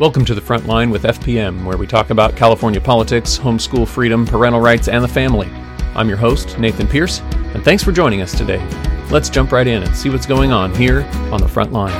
Welcome to the Front Line with FPM, where we talk about California politics, homeschool freedom, parental rights, and the family. I'm your host, Nathan Pierce, and thanks for joining us today. Let's jump right in and see what's going on here on the Front Line.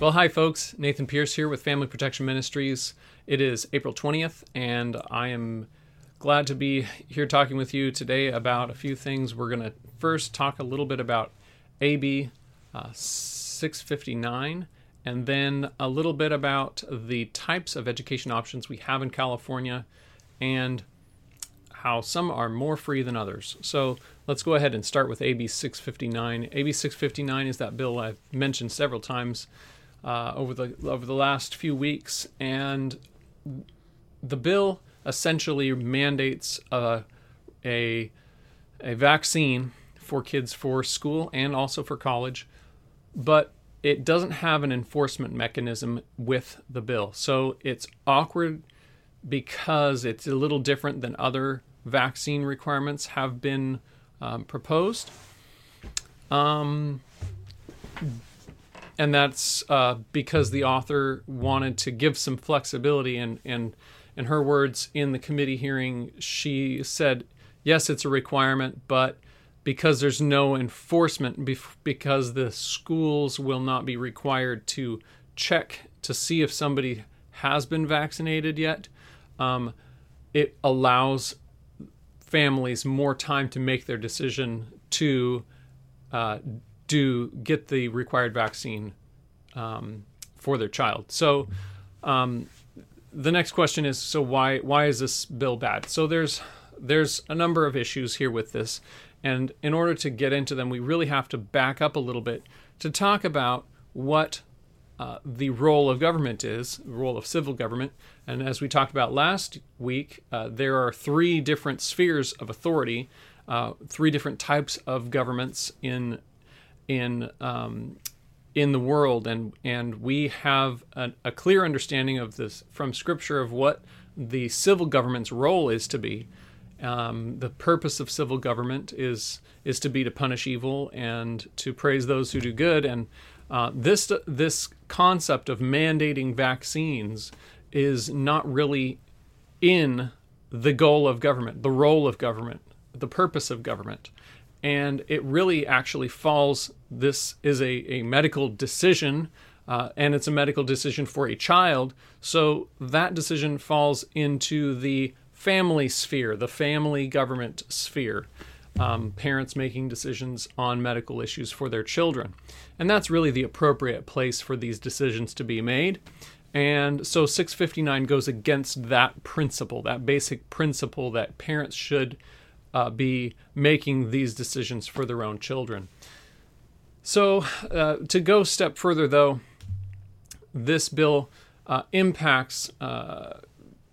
Well, hi, folks. Nathan Pierce here with Family Protection Ministries. It is April 20th, and I am glad to be here talking with you today about a few things. We're going to first talk a little bit about AB uh, 659 and then a little bit about the types of education options we have in California and how some are more free than others. So let's go ahead and start with AB 659. AB 659 is that bill I've mentioned several times uh, over the over the last few weeks, and the bill essentially mandates a a, a vaccine for kids for school and also for college, but it doesn't have an enforcement mechanism with the bill. So it's awkward because it's a little different than other vaccine requirements have been um, proposed. Um, and that's uh, because the author wanted to give some flexibility and and in her words in the committee hearing she said yes it's a requirement but because there's no enforcement because the schools will not be required to check to see if somebody has been vaccinated yet um, it allows families more time to make their decision to uh, do get the required vaccine um, for their child. So um, the next question is so why why is this bill bad? So there's there's a number of issues here with this, and in order to get into them, we really have to back up a little bit to talk about what uh, the role of government is, role of civil government. And as we talked about last week, uh, there are three different spheres of authority, uh, three different types of governments in in um, in the world, and and we have a, a, clear understanding of this from Scripture of what the civil government's role is to be. Um, the purpose of civil government is is to be to punish evil and to praise those who do good. And uh, this this concept of mandating vaccines is not really in the goal of government, the role of government, the purpose of government and it really actually falls. This is a, a medical decision, uh, and it's a medical decision for a child. So that decision falls into the family sphere, the family government sphere. Um, parents making decisions on medical issues for their children. And that's really the appropriate place for these decisions to be made. And so 659 goes against that principle, that basic principle that parents should uh, be making these decisions for their own children. So, uh, to go a step further, though, this bill uh, impacts uh,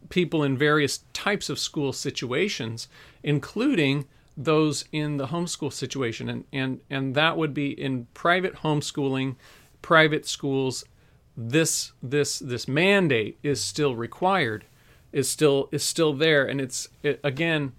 people in various types of school situations, including those in the homeschool situation, and and and that would be in private homeschooling, private schools. This this this mandate is still required, is still is still there, and it's it, again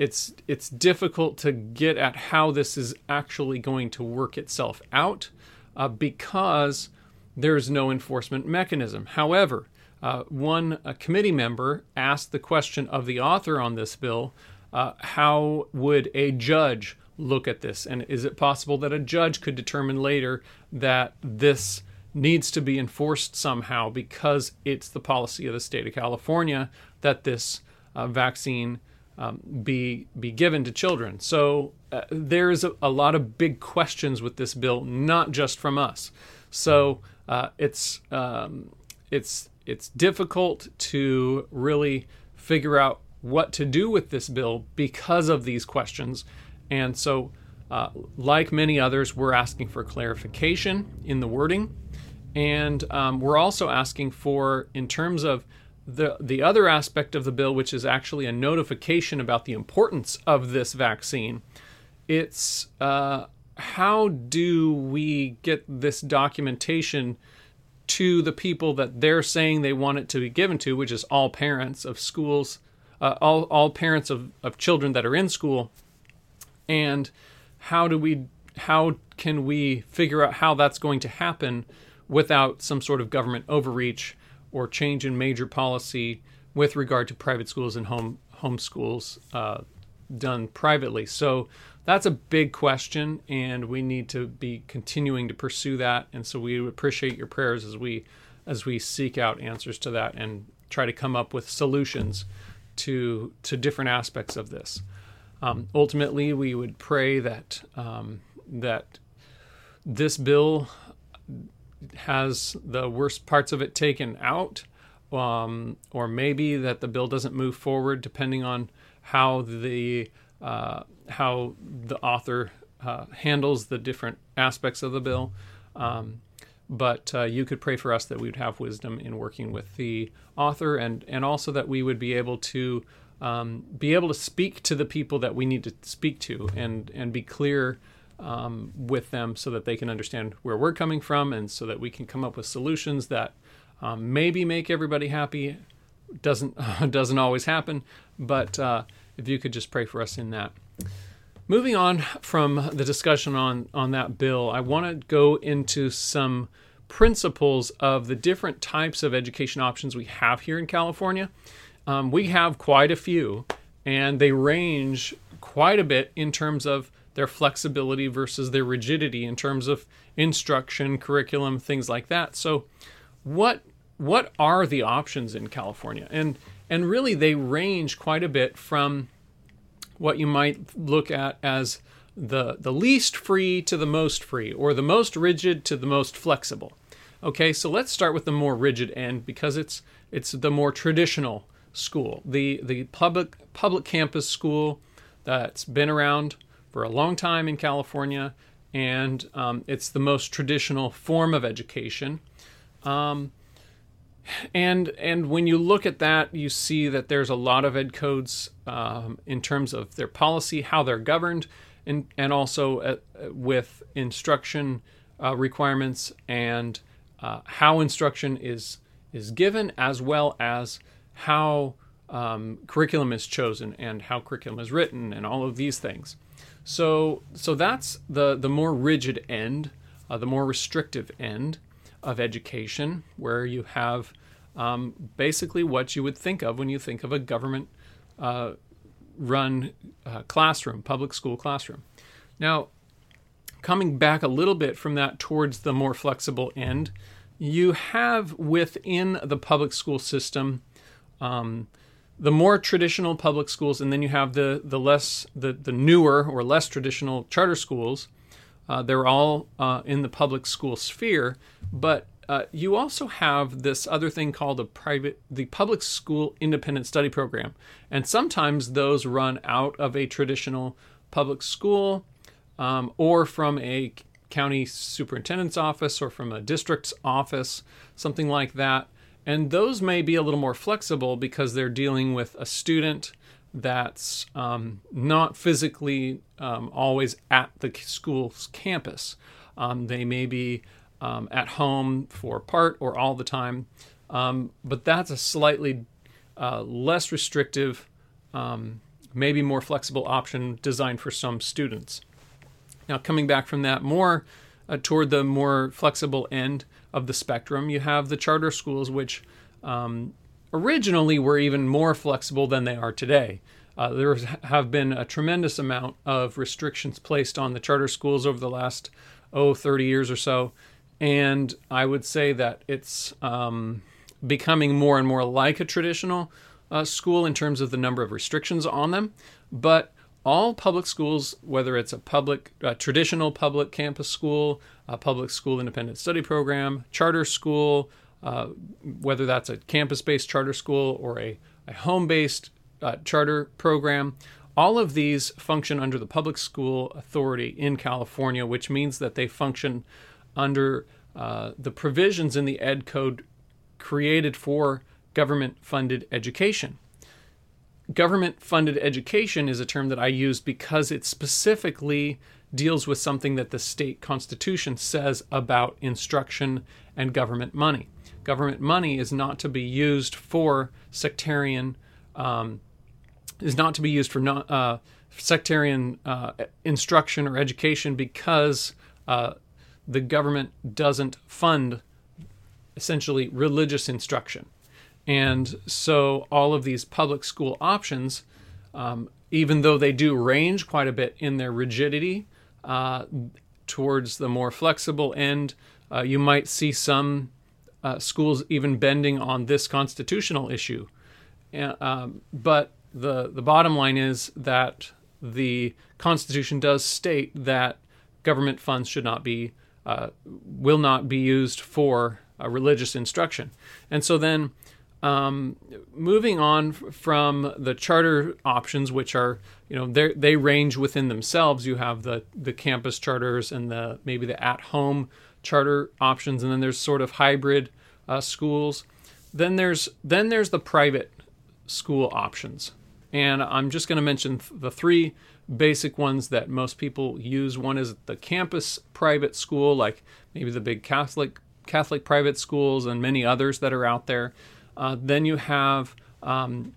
it's it's difficult to get at how this is actually going to work itself out uh, because there's no enforcement mechanism. However, uh, one committee member asked the question of the author on this bill: uh, How would a judge look at this, and is it possible that a judge could determine later that this needs to be enforced somehow because it's the policy of the state of California that this uh, vaccine um, be be given to children. So uh, there is a, a, lot of big questions with this bill, not just from us. So uh, it's um, it's it's difficult to really figure out what to do with this bill because of these questions, and so. Uh, like many others, we're asking for clarification in the wording, and um, we're also asking for, in terms of the the other aspect of the bill, which is actually a notification about the importance of this vaccine, it's uh, how do we get this documentation to the people that they're saying they want it to be given to, which is all parents of schools uh, all all parents of of children that are in school, and how do we how can we figure out how that's going to happen without some sort of government overreach or change in major policy with regard to private schools and home home schools uh, done privately. So that's a big question, and we need to be continuing to pursue that. And so we appreciate your prayers as we as we seek out answers to that and try to come up with solutions to to different aspects of this. Um, ultimately, we would pray that um, that this bill has the worst parts of it taken out, um, or maybe that the bill doesn't move forward, depending on how the uh, how the author uh, handles the different aspects of the bill. Um, but uh, you could pray for us that we would have wisdom in working with the author, and and also that we would be able to um, be able to speak to the people that we need to speak to, and and be clear um, with them so that they can understand where we're coming from, and so that we can come up with solutions that um, maybe make everybody happy. Doesn't doesn't always happen, but uh, if you could just pray for us in that. Moving on from the discussion on, on that bill, I want to go into some principles of the different types of education options we have here in California. Um, we have quite a few, and they range quite a bit in terms of their flexibility versus their rigidity in terms of instruction, curriculum, things like that. So, what what are the options in California? And and really they range quite a bit from what you might look at as the the least free to the most free or the most rigid to the most flexible. Okay, so let's start with the more rigid end because it's it's the more traditional school. The the public public campus school that's been around for a long time in California and um, it's the most traditional form of education. Um, and and when you look at that, you see that there's a lot of ed codes um, in terms of their policy, how they're governed, and and also uh, with instruction uh, requirements and uh, how instruction is is given, as well as how um, curriculum is chosen and how curriculum is written, and all of these things. So so that's the the more rigid end, uh, the more restrictive end of education, where you have um, basically what you would think of when you think of a government uh, run uh, classroom, public school classroom. Now, coming back a little bit from that towards the more flexible end, you have within the public school system um, the more traditional public schools, and then you have the the less the the newer or less traditional charter schools. Uh, they're all uh, in the public school sphere, but uh, you also have this other thing called a private, the public school independent study program, and sometimes those run out of a traditional public school um, or from a county superintendent's office or from a district's office, something like that. And those may be a little more flexible because they're dealing with a student that's um, not physically um, always at the school's campus. Um, they may be um, at home for part or all the time. Um, but that's a slightly uh, less restrictive, um, maybe more flexible option designed for some students. Now, coming back from that more uh, toward the more flexible end of the spectrum, you have the charter schools, which um, originally were even more flexible than they are today. Uh, there have been a tremendous amount of restrictions placed on the charter schools over the last, oh, 30 years or so and I would say that it's um, becoming more and more like a traditional uh, school in terms of the number of restrictions on them. But all public schools, whether it's a public, uh, traditional public campus school, a public school independent study program, charter school, uh, whether that's a campus based charter school or a, a home based uh, charter program, all of these function under the public school authority in California, which means that they function under uh, the provisions in the Ed Code created for government funded education. Government funded education is a term that I use because it specifically deals with something that the state constitution says about instruction and government money. Government money is not to be used for sectarian um, is not to be used for non, uh, sectarian uh, instruction or education because uh, the government doesn't fund essentially religious instruction. And so all of these public school options, um, even though they do range quite a bit in their rigidity uh, towards the more flexible end, uh, you might see some uh, schools even bending on this constitutional issue. Um, but the the bottom line is that the Constitution does state that government funds should not be uh, will not be used for uh, religious instruction, and so then. Um, moving on from the charter options, which are you know they range within themselves. You have the the campus charters and the maybe the at home charter options, and then there's sort of hybrid uh, schools. Then there's then there's the private school options, and I'm just going to mention the three basic ones that most people use. One is the campus private school, like maybe the big Catholic Catholic private schools and many others that are out there. Uh, then you have um,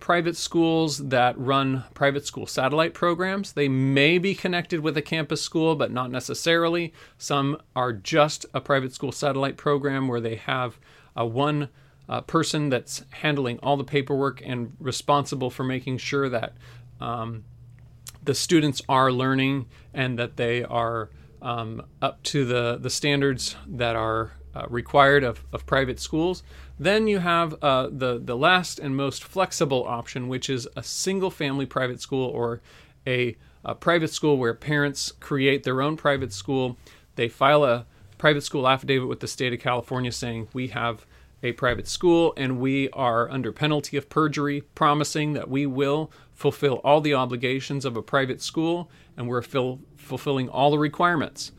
private schools that run private school satellite programs. They may be connected with a campus school, but not necessarily. Some are just a private school satellite program where they have a one uh, person that's handling all the paperwork and responsible for making sure that um, the students are learning and that they are um, up to the, the standards that are uh, required of, of private schools. Then you have uh, the, the last and most flexible option, which is a single family private school or a, a private school where parents create their own private school. They file a private school affidavit with the state of California saying, We have a private school, and we are under penalty of perjury, promising that we will fulfill all the obligations of a private school and we're fill, fulfilling all the requirements.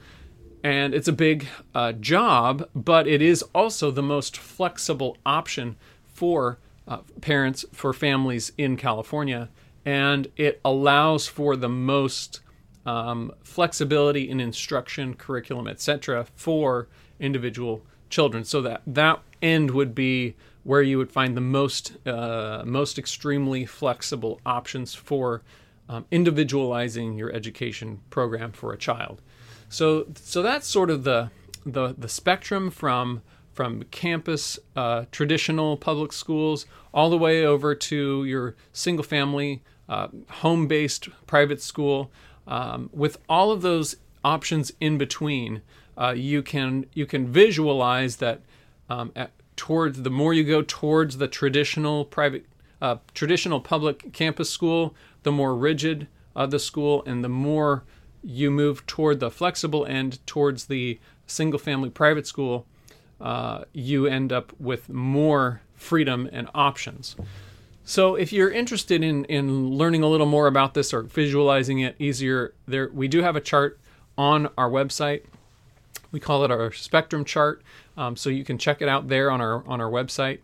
And it's a big uh, job, but it is also the most flexible option for uh, parents, for families in California. And it allows for the most um, flexibility in instruction, curriculum, etc., for individual children. So that that end would be where you would find the most uh, most extremely flexible options for um, individualizing your education program for a child. So so that's sort of the the, the spectrum from from campus uh, traditional public schools all the way over to your single family uh, home based private school. Um, with all of those options in between uh, you can you can visualize that um, at, towards the more you go towards the traditional private uh, traditional public campus school, the more rigid uh, the school, and the more you move toward the flexible end towards the single family private school, uh, you end up with more freedom and options. So if you're interested in, in learning a little more about this or visualizing it easier, there we do have a chart on our website. We call it our spectrum chart. Um, so you can check it out there on our on our website.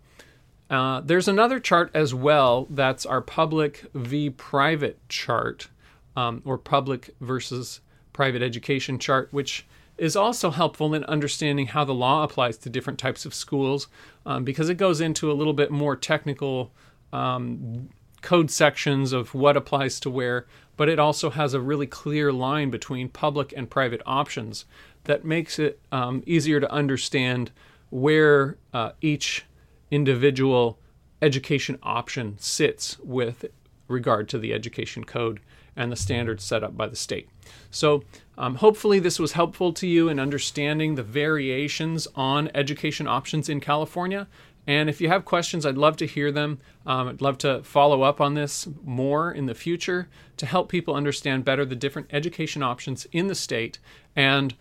Uh, there's another chart as well. That's our public v private chart, um, or public versus private education chart, which is also helpful in understanding how the law applies to different types of schools, um, because it goes into a little bit more technical um, code sections of what applies to where, but it also has a really clear line between public and private options that makes it um, easier to understand where uh, each individual education option sits with regard to the education code and the standards set up by the state. So, um, hopefully, this was helpful to you in understanding the variations on education options in California. And if you have questions, I'd love to hear them. Um, I'd love to follow up on this more in the future to help people understand better the different education options in the state and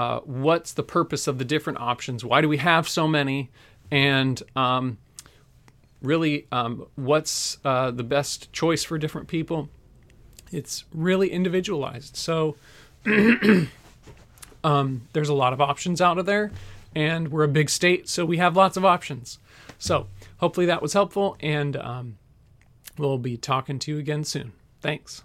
uh, what's the purpose of the different options? Why do we have so many? And um, really, um, what's uh, the best choice for different people? It's really individualized. So um, there's a lot of options out of there, and we're a big state, so we have lots of options. So hopefully that was helpful, and um, we'll be talking to you again soon. Thanks.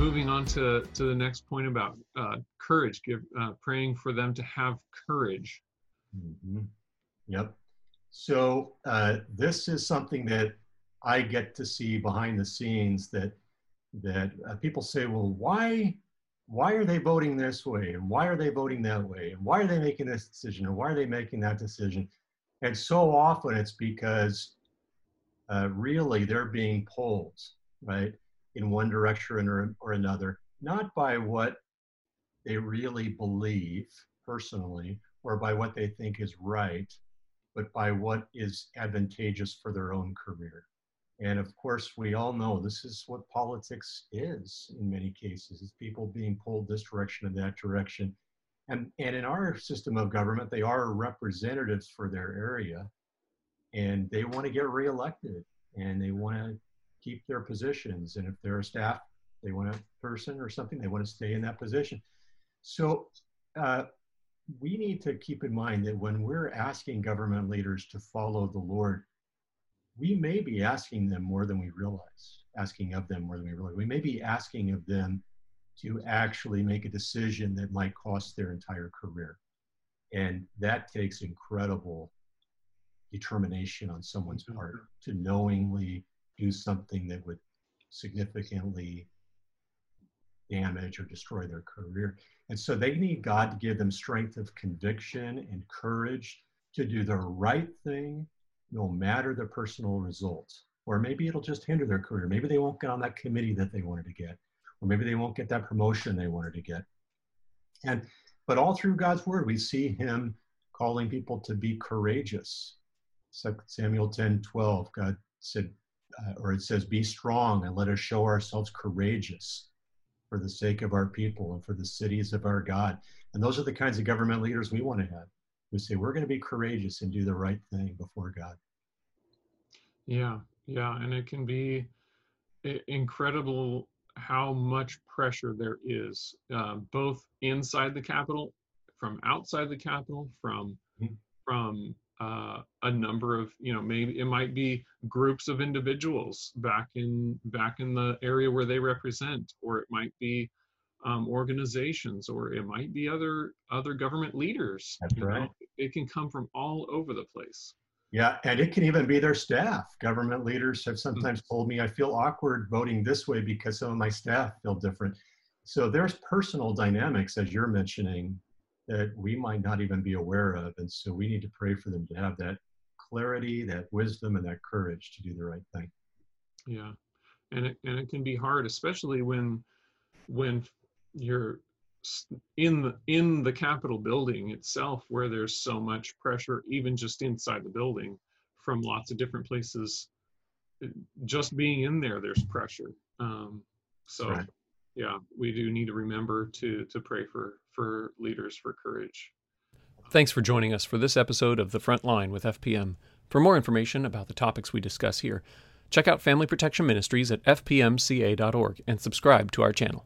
Moving on to to the next point about uh, courage, give uh, praying for them to have courage. Mm-hmm. Yep. So uh, this is something that I get to see behind the scenes that that uh, people say, well, why why are they voting this way and why are they voting that way and why are they making this decision and why are they making that decision? And so often it's because uh, really they're being pulled, right, in one direction or, or another, not by what they really believe personally or by what they think is right, but by what is advantageous for their own career. And of course, we all know this is what politics is in many cases. It's people being pulled this direction and that direction. And, and in our system of government, they are representatives for their area and they want to get reelected and they want to keep their positions. And if they're a staff, they want a person or something, they want to stay in that position. So uh, we need to keep in mind that when we're asking government leaders to follow the Lord, we may be asking them more than we realize, asking of them more than we realize. We may be asking of them to actually make a decision that might cost their entire career. And that takes incredible determination on someone's mm-hmm. part to knowingly do something that would significantly damage or destroy their career. And so they need God to give them strength of conviction and courage to do the right thing, no matter the personal results. Or maybe it'll just hinder their career. Maybe they won't get on that committee that they wanted to get, or maybe they won't get that promotion they wanted to get. And but all through God's word, we see him calling people to be courageous. Samuel 10 12, God said, uh, or it says, Be strong and let us show ourselves courageous for the sake of our people and for the cities of our God. And those are the kinds of government leaders we want to have who say, We're going to be courageous and do the right thing before God. Yeah, yeah. And it can be incredible how much pressure there is, uh, both inside the Capitol, from outside the Capitol, from mm-hmm. from a number of you know maybe it might be groups of individuals back in back in the area where they represent or it might be um, organizations or it might be other other government leaders That's right. Know? it can come from all over the place yeah and it can even be their staff government leaders have sometimes mm-hmm. told me i feel awkward voting this way because some of my staff feel different so there's personal dynamics as you're mentioning that we might not even be aware of. And so we need to pray for them to have that clarity, that wisdom, and that courage to do the right thing. Yeah. And it, and it can be hard, especially when when you're in the in the Capitol building itself, where there's so much pressure, even just inside the building, from lots of different places. Just being in there, there's pressure. Um, so, right. yeah, we do need to remember to to pray for for leaders for courage. Thanks for joining us for this episode of The Front Line with FPM. For more information about the topics we discuss here, check out Family Protection Ministries at fpmca.org and subscribe to our channel.